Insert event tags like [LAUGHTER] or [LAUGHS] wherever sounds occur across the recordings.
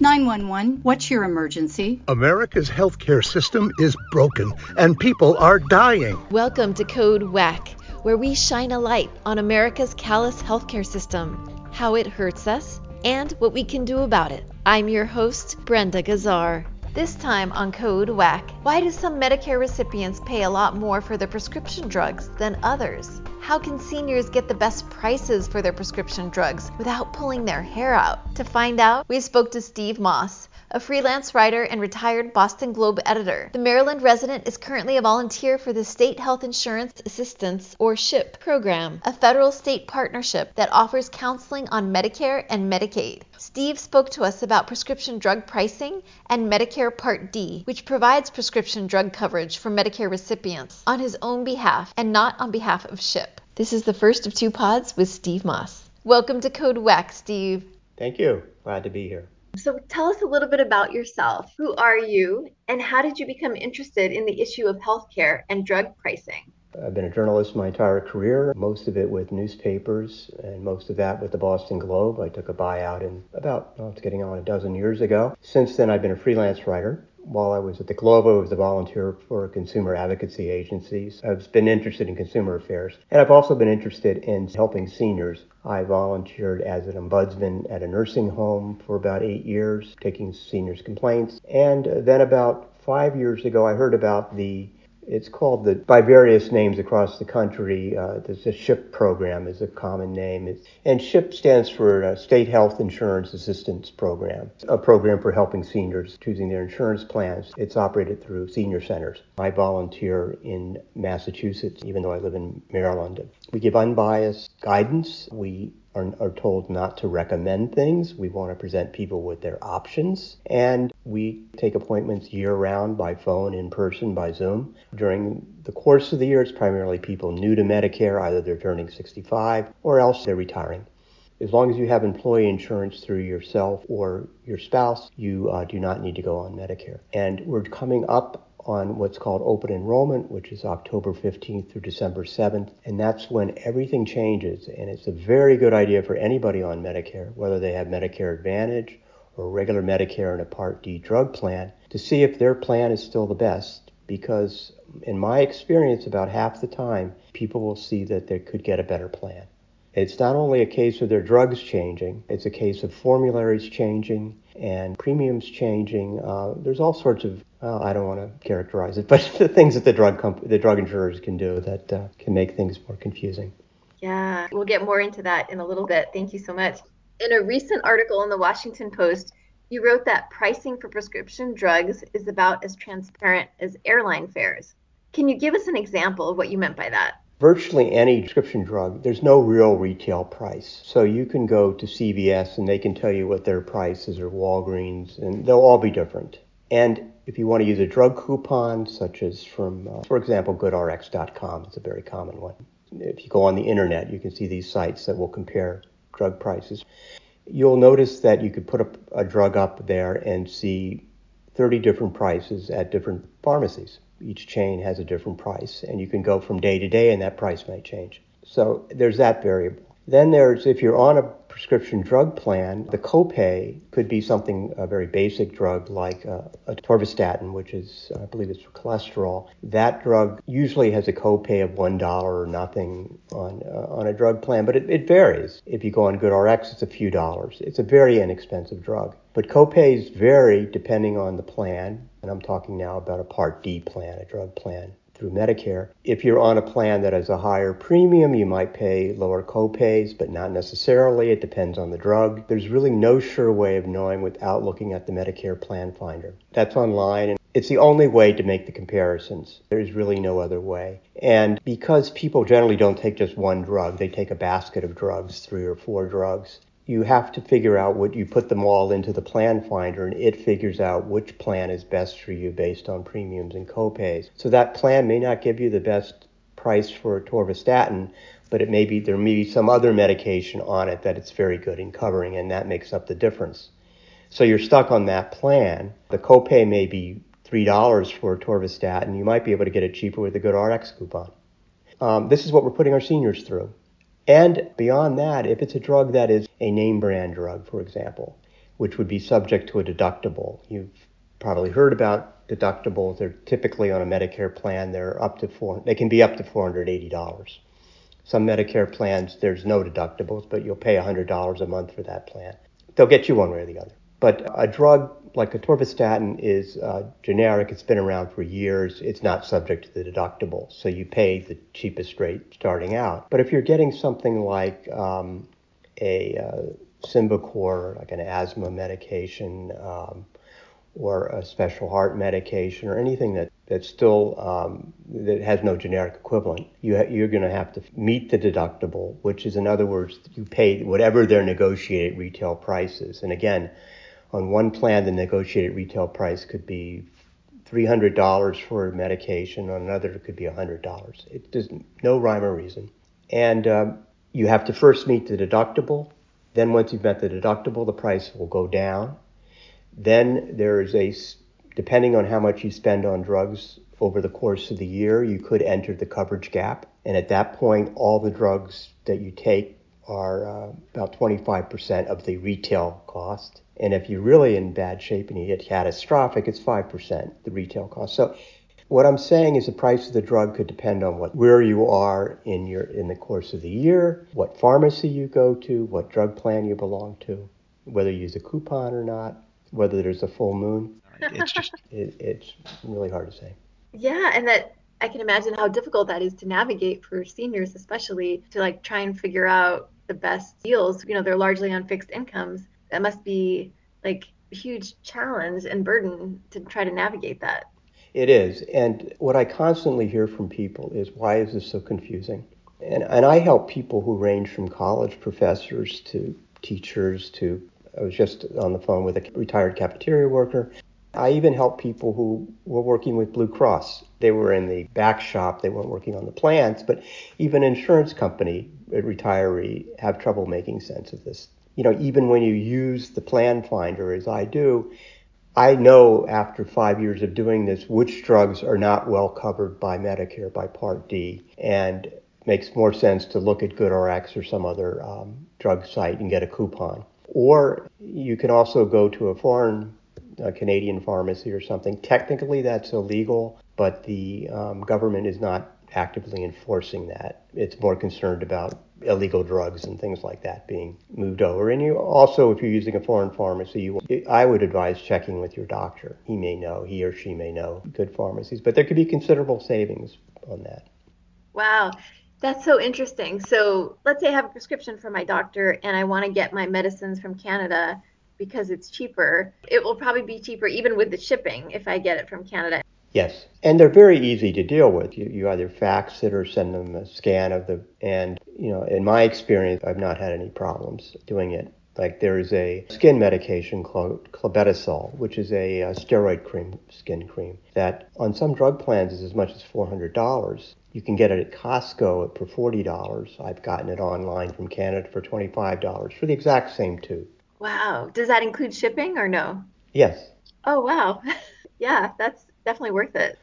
911, what's your emergency? America's healthcare system is broken and people are dying. Welcome to Code WACK, where we shine a light on America's callous healthcare system, how it hurts us, and what we can do about it. I'm your host, Brenda Gazzar. This time on Code WACK, why do some Medicare recipients pay a lot more for their prescription drugs than others? How can seniors get the best prices for their prescription drugs without pulling their hair out? To find out, we spoke to Steve Moss, a freelance writer and retired Boston Globe editor. The Maryland resident is currently a volunteer for the State Health Insurance Assistance, or SHIP, program, a federal state partnership that offers counseling on Medicare and Medicaid. Steve spoke to us about prescription drug pricing and Medicare Part D, which provides prescription drug coverage for Medicare recipients on his own behalf and not on behalf of SHIP. This is the first of two pods with Steve Moss. Welcome to Code WACK, Steve. Thank you. Glad to be here. So tell us a little bit about yourself. Who are you, and how did you become interested in the issue of healthcare and drug pricing? I've been a journalist my entire career, most of it with newspapers, and most of that with the Boston Globe. I took a buyout in about, well, it's getting on a dozen years ago. Since then, I've been a freelance writer. While I was at the Globe, I was a volunteer for consumer advocacy agencies. I've been interested in consumer affairs, and I've also been interested in helping seniors. I volunteered as an ombudsman at a nursing home for about eight years, taking seniors' complaints. And then about five years ago, I heard about the it's called the by various names across the country. Uh, there's a SHIP program is a common name, it's, and SHIP stands for uh, State Health Insurance Assistance Program, a program for helping seniors choosing their insurance plans. It's operated through senior centers. I volunteer in Massachusetts, even though I live in Maryland. We give unbiased guidance. We are, are told not to recommend things. We want to present people with their options. And we take appointments year round by phone, in person, by Zoom. During the course of the year, it's primarily people new to Medicare, either they're turning 65 or else they're retiring. As long as you have employee insurance through yourself or your spouse, you uh, do not need to go on Medicare. And we're coming up on what's called open enrollment, which is October 15th through December 7th. And that's when everything changes. And it's a very good idea for anybody on Medicare, whether they have Medicare Advantage or regular Medicare and a Part D drug plan, to see if their plan is still the best. Because in my experience, about half the time, people will see that they could get a better plan. It's not only a case of their drugs changing, it's a case of formularies changing and premiums changing. Uh, there's all sorts of well, I don't want to characterize it, but [LAUGHS] the things that the drug comp- the drug insurers can do that uh, can make things more confusing. Yeah, we'll get more into that in a little bit. Thank you so much. In a recent article in the Washington Post, you wrote that pricing for prescription drugs is about as transparent as airline fares. Can you give us an example of what you meant by that? Virtually any prescription drug, there's no real retail price. So you can go to CVS and they can tell you what their price is or Walgreens, and they'll all be different. And if you want to use a drug coupon, such as from, uh, for example, goodrx.com, it's a very common one. If you go on the internet, you can see these sites that will compare drug prices. You'll notice that you could put a, a drug up there and see 30 different prices at different pharmacies each chain has a different price, and you can go from day to day, and that price may change. So there's that variable. Then there's if you're on a prescription drug plan, the copay could be something a very basic drug like uh, a atorvastatin, which is I believe it's for cholesterol. That drug usually has a copay of one dollar or nothing on uh, on a drug plan, but it, it varies. If you go on GoodRx, it's a few dollars. It's a very inexpensive drug, but copays vary depending on the plan. And I'm talking now about a Part D plan, a drug plan through Medicare. If you're on a plan that has a higher premium, you might pay lower copays, but not necessarily. It depends on the drug. There's really no sure way of knowing without looking at the Medicare Plan Finder. That's online and it's the only way to make the comparisons. There's really no other way. And because people generally don't take just one drug, they take a basket of drugs, three or four drugs you have to figure out what you put them all into the plan finder and it figures out which plan is best for you based on premiums and copays. So that plan may not give you the best price for atorvastatin, but it may be there may be some other medication on it that it's very good in covering and that makes up the difference. So you're stuck on that plan. The copay may be $3 for atorvastatin. You might be able to get it cheaper with a GoodRx coupon. Um, this is what we're putting our seniors through. And beyond that, if it's a drug that is a name brand drug, for example, which would be subject to a deductible. You've probably heard about deductibles. They're typically on a Medicare plan. They're up to four. They can be up to four hundred eighty dollars. Some Medicare plans there's no deductibles, but you'll pay hundred dollars a month for that plan. They'll get you one way or the other. But a drug like atorvastatin is uh, generic. It's been around for years. It's not subject to the deductible, so you pay the cheapest rate starting out. But if you're getting something like um, a uh, like an asthma medication, um, or a special heart medication, or anything that that's still um, that has no generic equivalent, you ha- you're going to have to meet the deductible, which is in other words, you pay whatever their negotiated retail price is. And again, on one plan, the negotiated retail price could be $300 for medication. On another, it could be $100. It does no rhyme or reason. And um, you have to first meet the deductible. Then once you've met the deductible, the price will go down. Then there is a, depending on how much you spend on drugs over the course of the year, you could enter the coverage gap. And at that point, all the drugs that you take are uh, about 25% of the retail cost. And if you're really in bad shape and you get catastrophic, it's 5%, the retail cost. So what I'm saying is the price of the drug could depend on what where you are in your in the course of the year, what pharmacy you go to, what drug plan you belong to, whether you use a coupon or not, whether there's a full moon. It's just [LAUGHS] it, it's really hard to say. Yeah, and that I can imagine how difficult that is to navigate for seniors, especially to like try and figure out the best deals. You know, they're largely on fixed incomes. That must be like a huge challenge and burden to try to navigate that. It is. And what I constantly hear from people is why is this so confusing? And, and I help people who range from college professors to teachers to, I was just on the phone with a retired cafeteria worker. I even help people who were working with Blue Cross. They were in the back shop, they weren't working on the plants, but even insurance company, retiree, have trouble making sense of this. You know, even when you use the plan finder as I do, I know after five years of doing this which drugs are not well covered by Medicare, by Part D, and makes more sense to look at GoodRx or some other um, drug site and get a coupon. Or you can also go to a foreign a Canadian pharmacy or something. Technically, that's illegal, but the um, government is not actively enforcing that. It's more concerned about illegal drugs and things like that being moved over. And you also, if you're using a foreign pharmacy, you, I would advise checking with your doctor. He may know, he or she may know good pharmacies, but there could be considerable savings on that. Wow. That's so interesting. So, let's say I have a prescription from my doctor and I want to get my medicines from Canada because it's cheaper. It will probably be cheaper even with the shipping if I get it from Canada. Yes, and they're very easy to deal with. You, you either fax it or send them a scan of the, and you know, in my experience, I've not had any problems doing it. Like there is a skin medication called clobetasol, which is a, a steroid cream, skin cream, that on some drug plans is as much as $400. You can get it at Costco for $40. I've gotten it online from Canada for $25 for the exact same tube. Wow. Does that include shipping or no? Yes. Oh, wow. [LAUGHS] yeah, that's definitely worth it.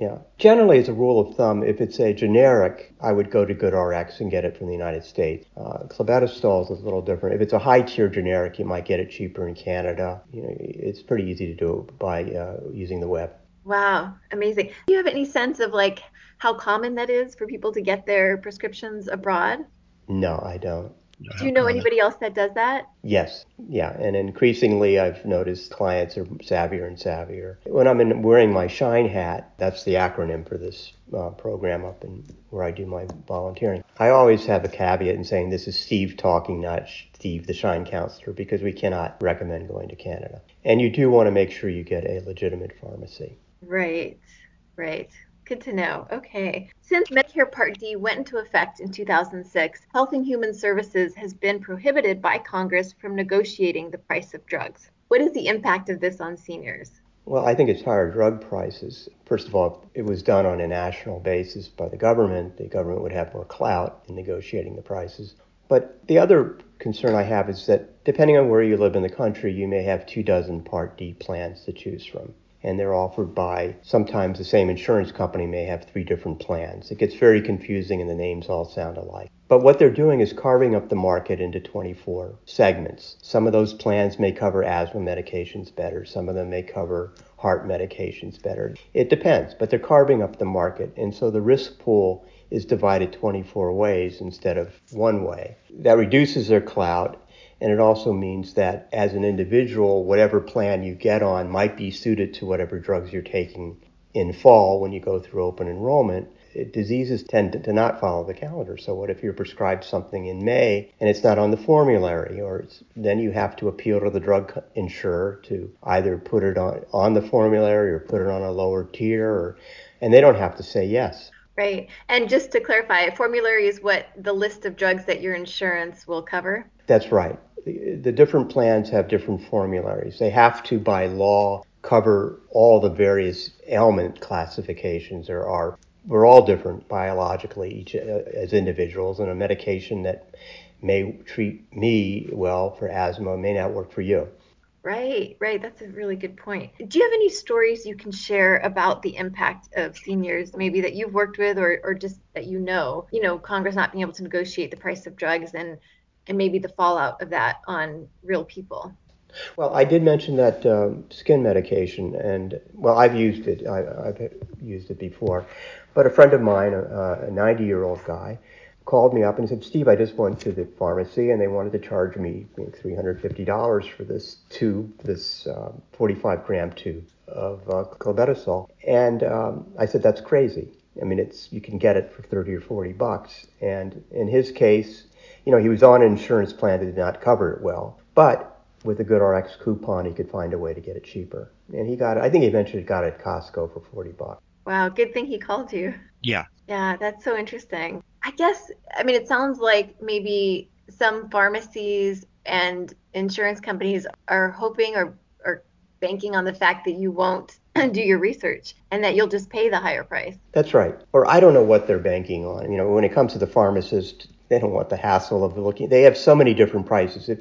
Yeah. Generally, as a rule of thumb, if it's a generic, I would go to GoodRx and get it from the United States. Uh, clobetasol is a little different. If it's a high tier generic, you might get it cheaper in Canada. You know, it's pretty easy to do by uh, using the web. Wow, amazing. Do you have any sense of like how common that is for people to get their prescriptions abroad? No, I don't. Do you know anybody else that does that? Yes, yeah, and increasingly I've noticed clients are savvier and savvier. When I'm in, wearing my Shine hat, that's the acronym for this uh, program up in where I do my volunteering. I always have a caveat in saying this is Steve talking, not Steve, the Shine counselor, because we cannot recommend going to Canada. And you do want to make sure you get a legitimate pharmacy. Right, right. Good to know. Okay. Since Medicare Part D went into effect in 2006, Health and Human Services has been prohibited by Congress from negotiating the price of drugs. What is the impact of this on seniors? Well, I think it's higher drug prices. First of all, it was done on a national basis by the government. The government would have more clout in negotiating the prices. But the other concern I have is that depending on where you live in the country, you may have two dozen Part D plans to choose from. And they're offered by sometimes the same insurance company may have three different plans. It gets very confusing and the names all sound alike. But what they're doing is carving up the market into 24 segments. Some of those plans may cover asthma medications better, some of them may cover heart medications better. It depends, but they're carving up the market. And so the risk pool is divided 24 ways instead of one way. That reduces their clout. And it also means that as an individual, whatever plan you get on might be suited to whatever drugs you're taking in fall when you go through open enrollment diseases tend to, to, not follow the calendar. So what if you're prescribed something in May and it's not on the formulary, or then you have to appeal to the drug insurer to either put it on on the formulary or put it on a lower tier, or, and they don't have to say yes. Right. And just to clarify, formulary is what the list of drugs that your insurance will cover. That's right. The, different plans have different formularies. They have to, by law, cover all the various ailment classifications. There are we're all different biologically each uh, as individuals and a medication that may treat me well for asthma may not work for you. Right right. That's a really good point. Do you have any stories you can share about the impact of seniors maybe that you've worked with or, or just that you know? You know congress not being able to negotiate the price of drugs and and maybe the fallout of that on real people well, I did mention that um, skin medication, and well, I've used it. I, have used it before, but a friend of mine, a 90 year old guy, called me up and said, Steve, I just went to the pharmacy and they wanted to charge me $350 for this tube, this uh, 45 gram tube of uh, clobetasol. And um, I said, that's crazy. I mean, it's you can get it for 30 or 40 bucks. And in his case, you know, he was on an insurance plan that did not cover it well. But with a GoodRx coupon, he could find a way to get it cheaper. And he got it, I think he eventually got it at Costco for 40 bucks. Wow, good thing he called you. Yeah. Yeah, that's so interesting. I guess, I mean, it sounds like maybe some pharmacies and insurance companies are hoping or, or banking on the fact that you won't [CLEARS THROAT] do your research and that you'll just pay the higher price. That's right. Or I don't know what they're banking on. You know, when it comes to the pharmacist, they don't want the hassle of looking. They have so many different prices. If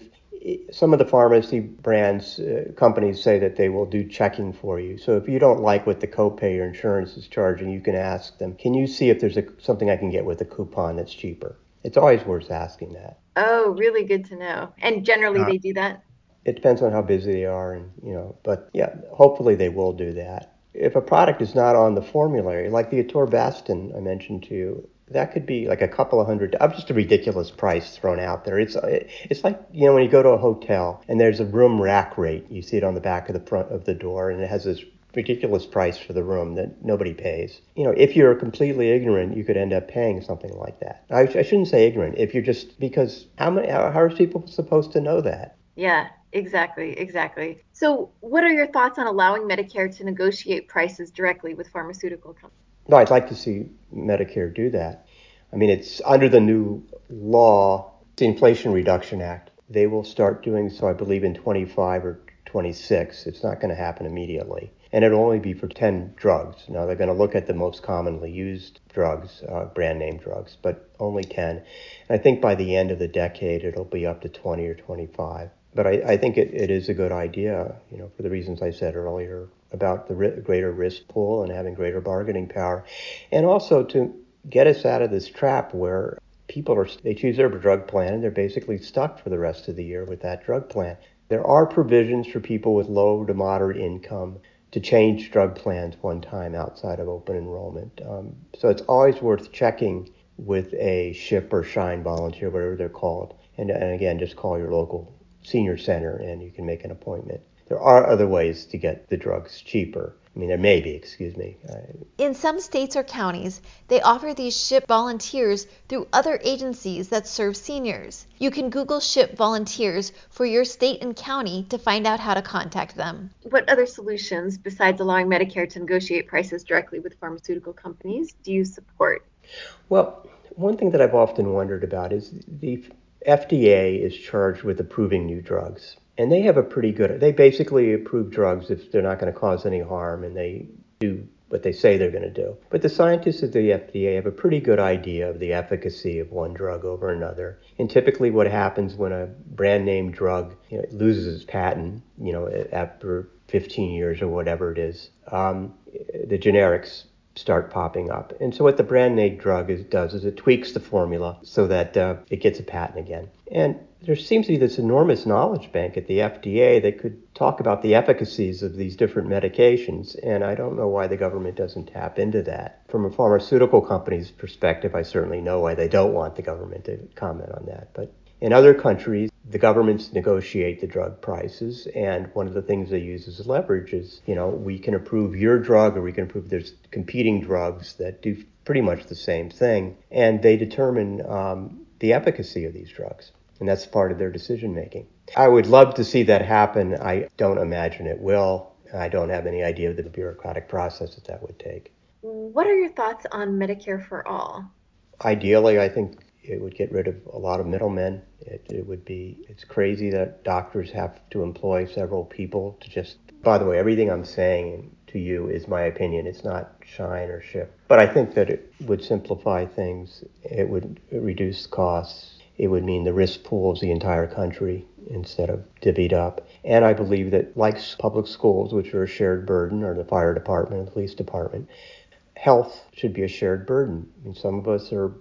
some of the pharmacy brands uh, companies say that they will do checking for you. So if you don't like what the copay or insurance is charging, you can ask them, "Can you see if there's a, something I can get with a coupon that's cheaper?" It's always worth asking that. Oh, really good to know. And generally uh, they do that. It depends on how busy they are, and you know, but yeah, hopefully they will do that. If a product is not on the formulary, like the atorvastatin I mentioned to you, that could be like a couple of hundred of just a ridiculous price thrown out there. It's it's like you know when you go to a hotel and there's a room rack rate you see it on the back of the front of the door and it has this ridiculous price for the room that nobody pays. You know if you're completely ignorant you could end up paying something like that. I, I shouldn't say ignorant. If you're just because how many how, how are people supposed to know that? Yeah exactly exactly. So what are your thoughts on allowing medicare to negotiate prices directly with pharmaceutical companies no, I'd like to see Medicare do that. I mean, it's under the new law, the Inflation Reduction Act. They will start doing so, I believe, in 25 or 26. It's not going to happen immediately. And it'll only be for 10 drugs. Now, they're going to look at the most commonly used drugs, uh, brand name drugs, but only 10. And I think by the end of the decade, it'll be up to 20 or 25. But I, I think it, it is a good idea, you know, for the reasons I said earlier about the greater risk pool and having greater bargaining power, and also to get us out of this trap where people are they choose their drug plan and they're basically stuck for the rest of the year with that drug plan. There are provisions for people with low to moderate income to change drug plans one time outside of open enrollment. Um, so it's always worth checking with a SHIP or SHINE volunteer, whatever they're called. And, and again, just call your local senior center and you can make an appointment there are other ways to get the drugs cheaper. I mean, there may be, excuse me. In some states or counties, they offer these SHIP volunteers through other agencies that serve seniors. You can Google SHIP volunteers for your state and county to find out how to contact them. What other solutions, besides allowing Medicare to negotiate prices directly with pharmaceutical companies, do you support? Well, one thing that I've often wondered about is the FDA is charged with approving new drugs and they have a pretty good they basically approve drugs if they're not going to cause any harm and they do what they say they're going to do. But the scientists at the FDA have a pretty good idea of the efficacy of one drug over another. And typically, what happens when a brand name drug you know, loses its patent, you know, after 15 years or whatever it is, um, the generics start popping up. And so what the brand name drug is, does is it tweaks the formula so that uh, it gets a patent again. And there seems to be this enormous knowledge bank at the FDA that could talk about the efficacies of these different medications. And I don't know why the government doesn't tap into that. From a pharmaceutical company's perspective, I certainly know why they don't want the government to comment on that. But in other countries, the governments negotiate the drug prices, and one of the things they use as leverage is, you know, we can approve your drug or we can approve there's competing drugs that do pretty much the same thing, and they determine um, the efficacy of these drugs, and that's part of their decision making. I would love to see that happen. I don't imagine it will. I don't have any idea of the bureaucratic process that that would take. What are your thoughts on Medicare for all? Ideally, I think it would get rid of a lot of middlemen. It, it would be, it's crazy that doctors have to employ several people to just, by the way, everything I'm saying to you is my opinion. It's not shine or ship. But I think that it would simplify things. It would reduce costs. It would mean the risk pool pools the entire country instead of divvied up. And I believe that, like public schools, which are a shared burden, or the fire department, the police department, health should be a shared burden. I mean, some of us are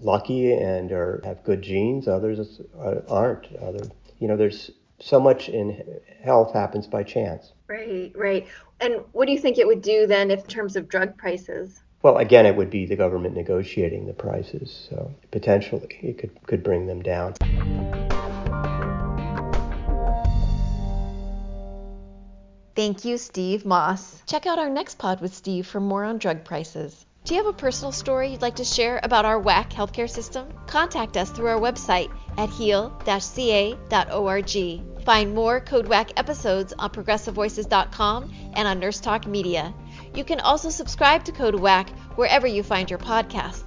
lucky and are have good genes. Others uh, aren't. Other, you know, there's so much in health happens by chance. Right, right. And what do you think it would do then, if in terms of drug prices? Well, again, it would be the government negotiating the prices. So potentially, it could could bring them down. Thank you, Steve Moss. Check out our next pod with Steve for more on drug prices. Do you have a personal story you'd like to share about our WACK healthcare system? Contact us through our website at heal-ca.org. Find more Code WACK episodes on progressivevoices.com and on Nurse Talk Media. You can also subscribe to Code WACK wherever you find your podcasts.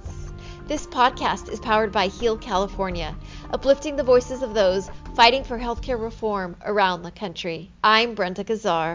This podcast is powered by Heal California, uplifting the voices of those fighting for healthcare reform around the country. I'm Brenda Gazzar.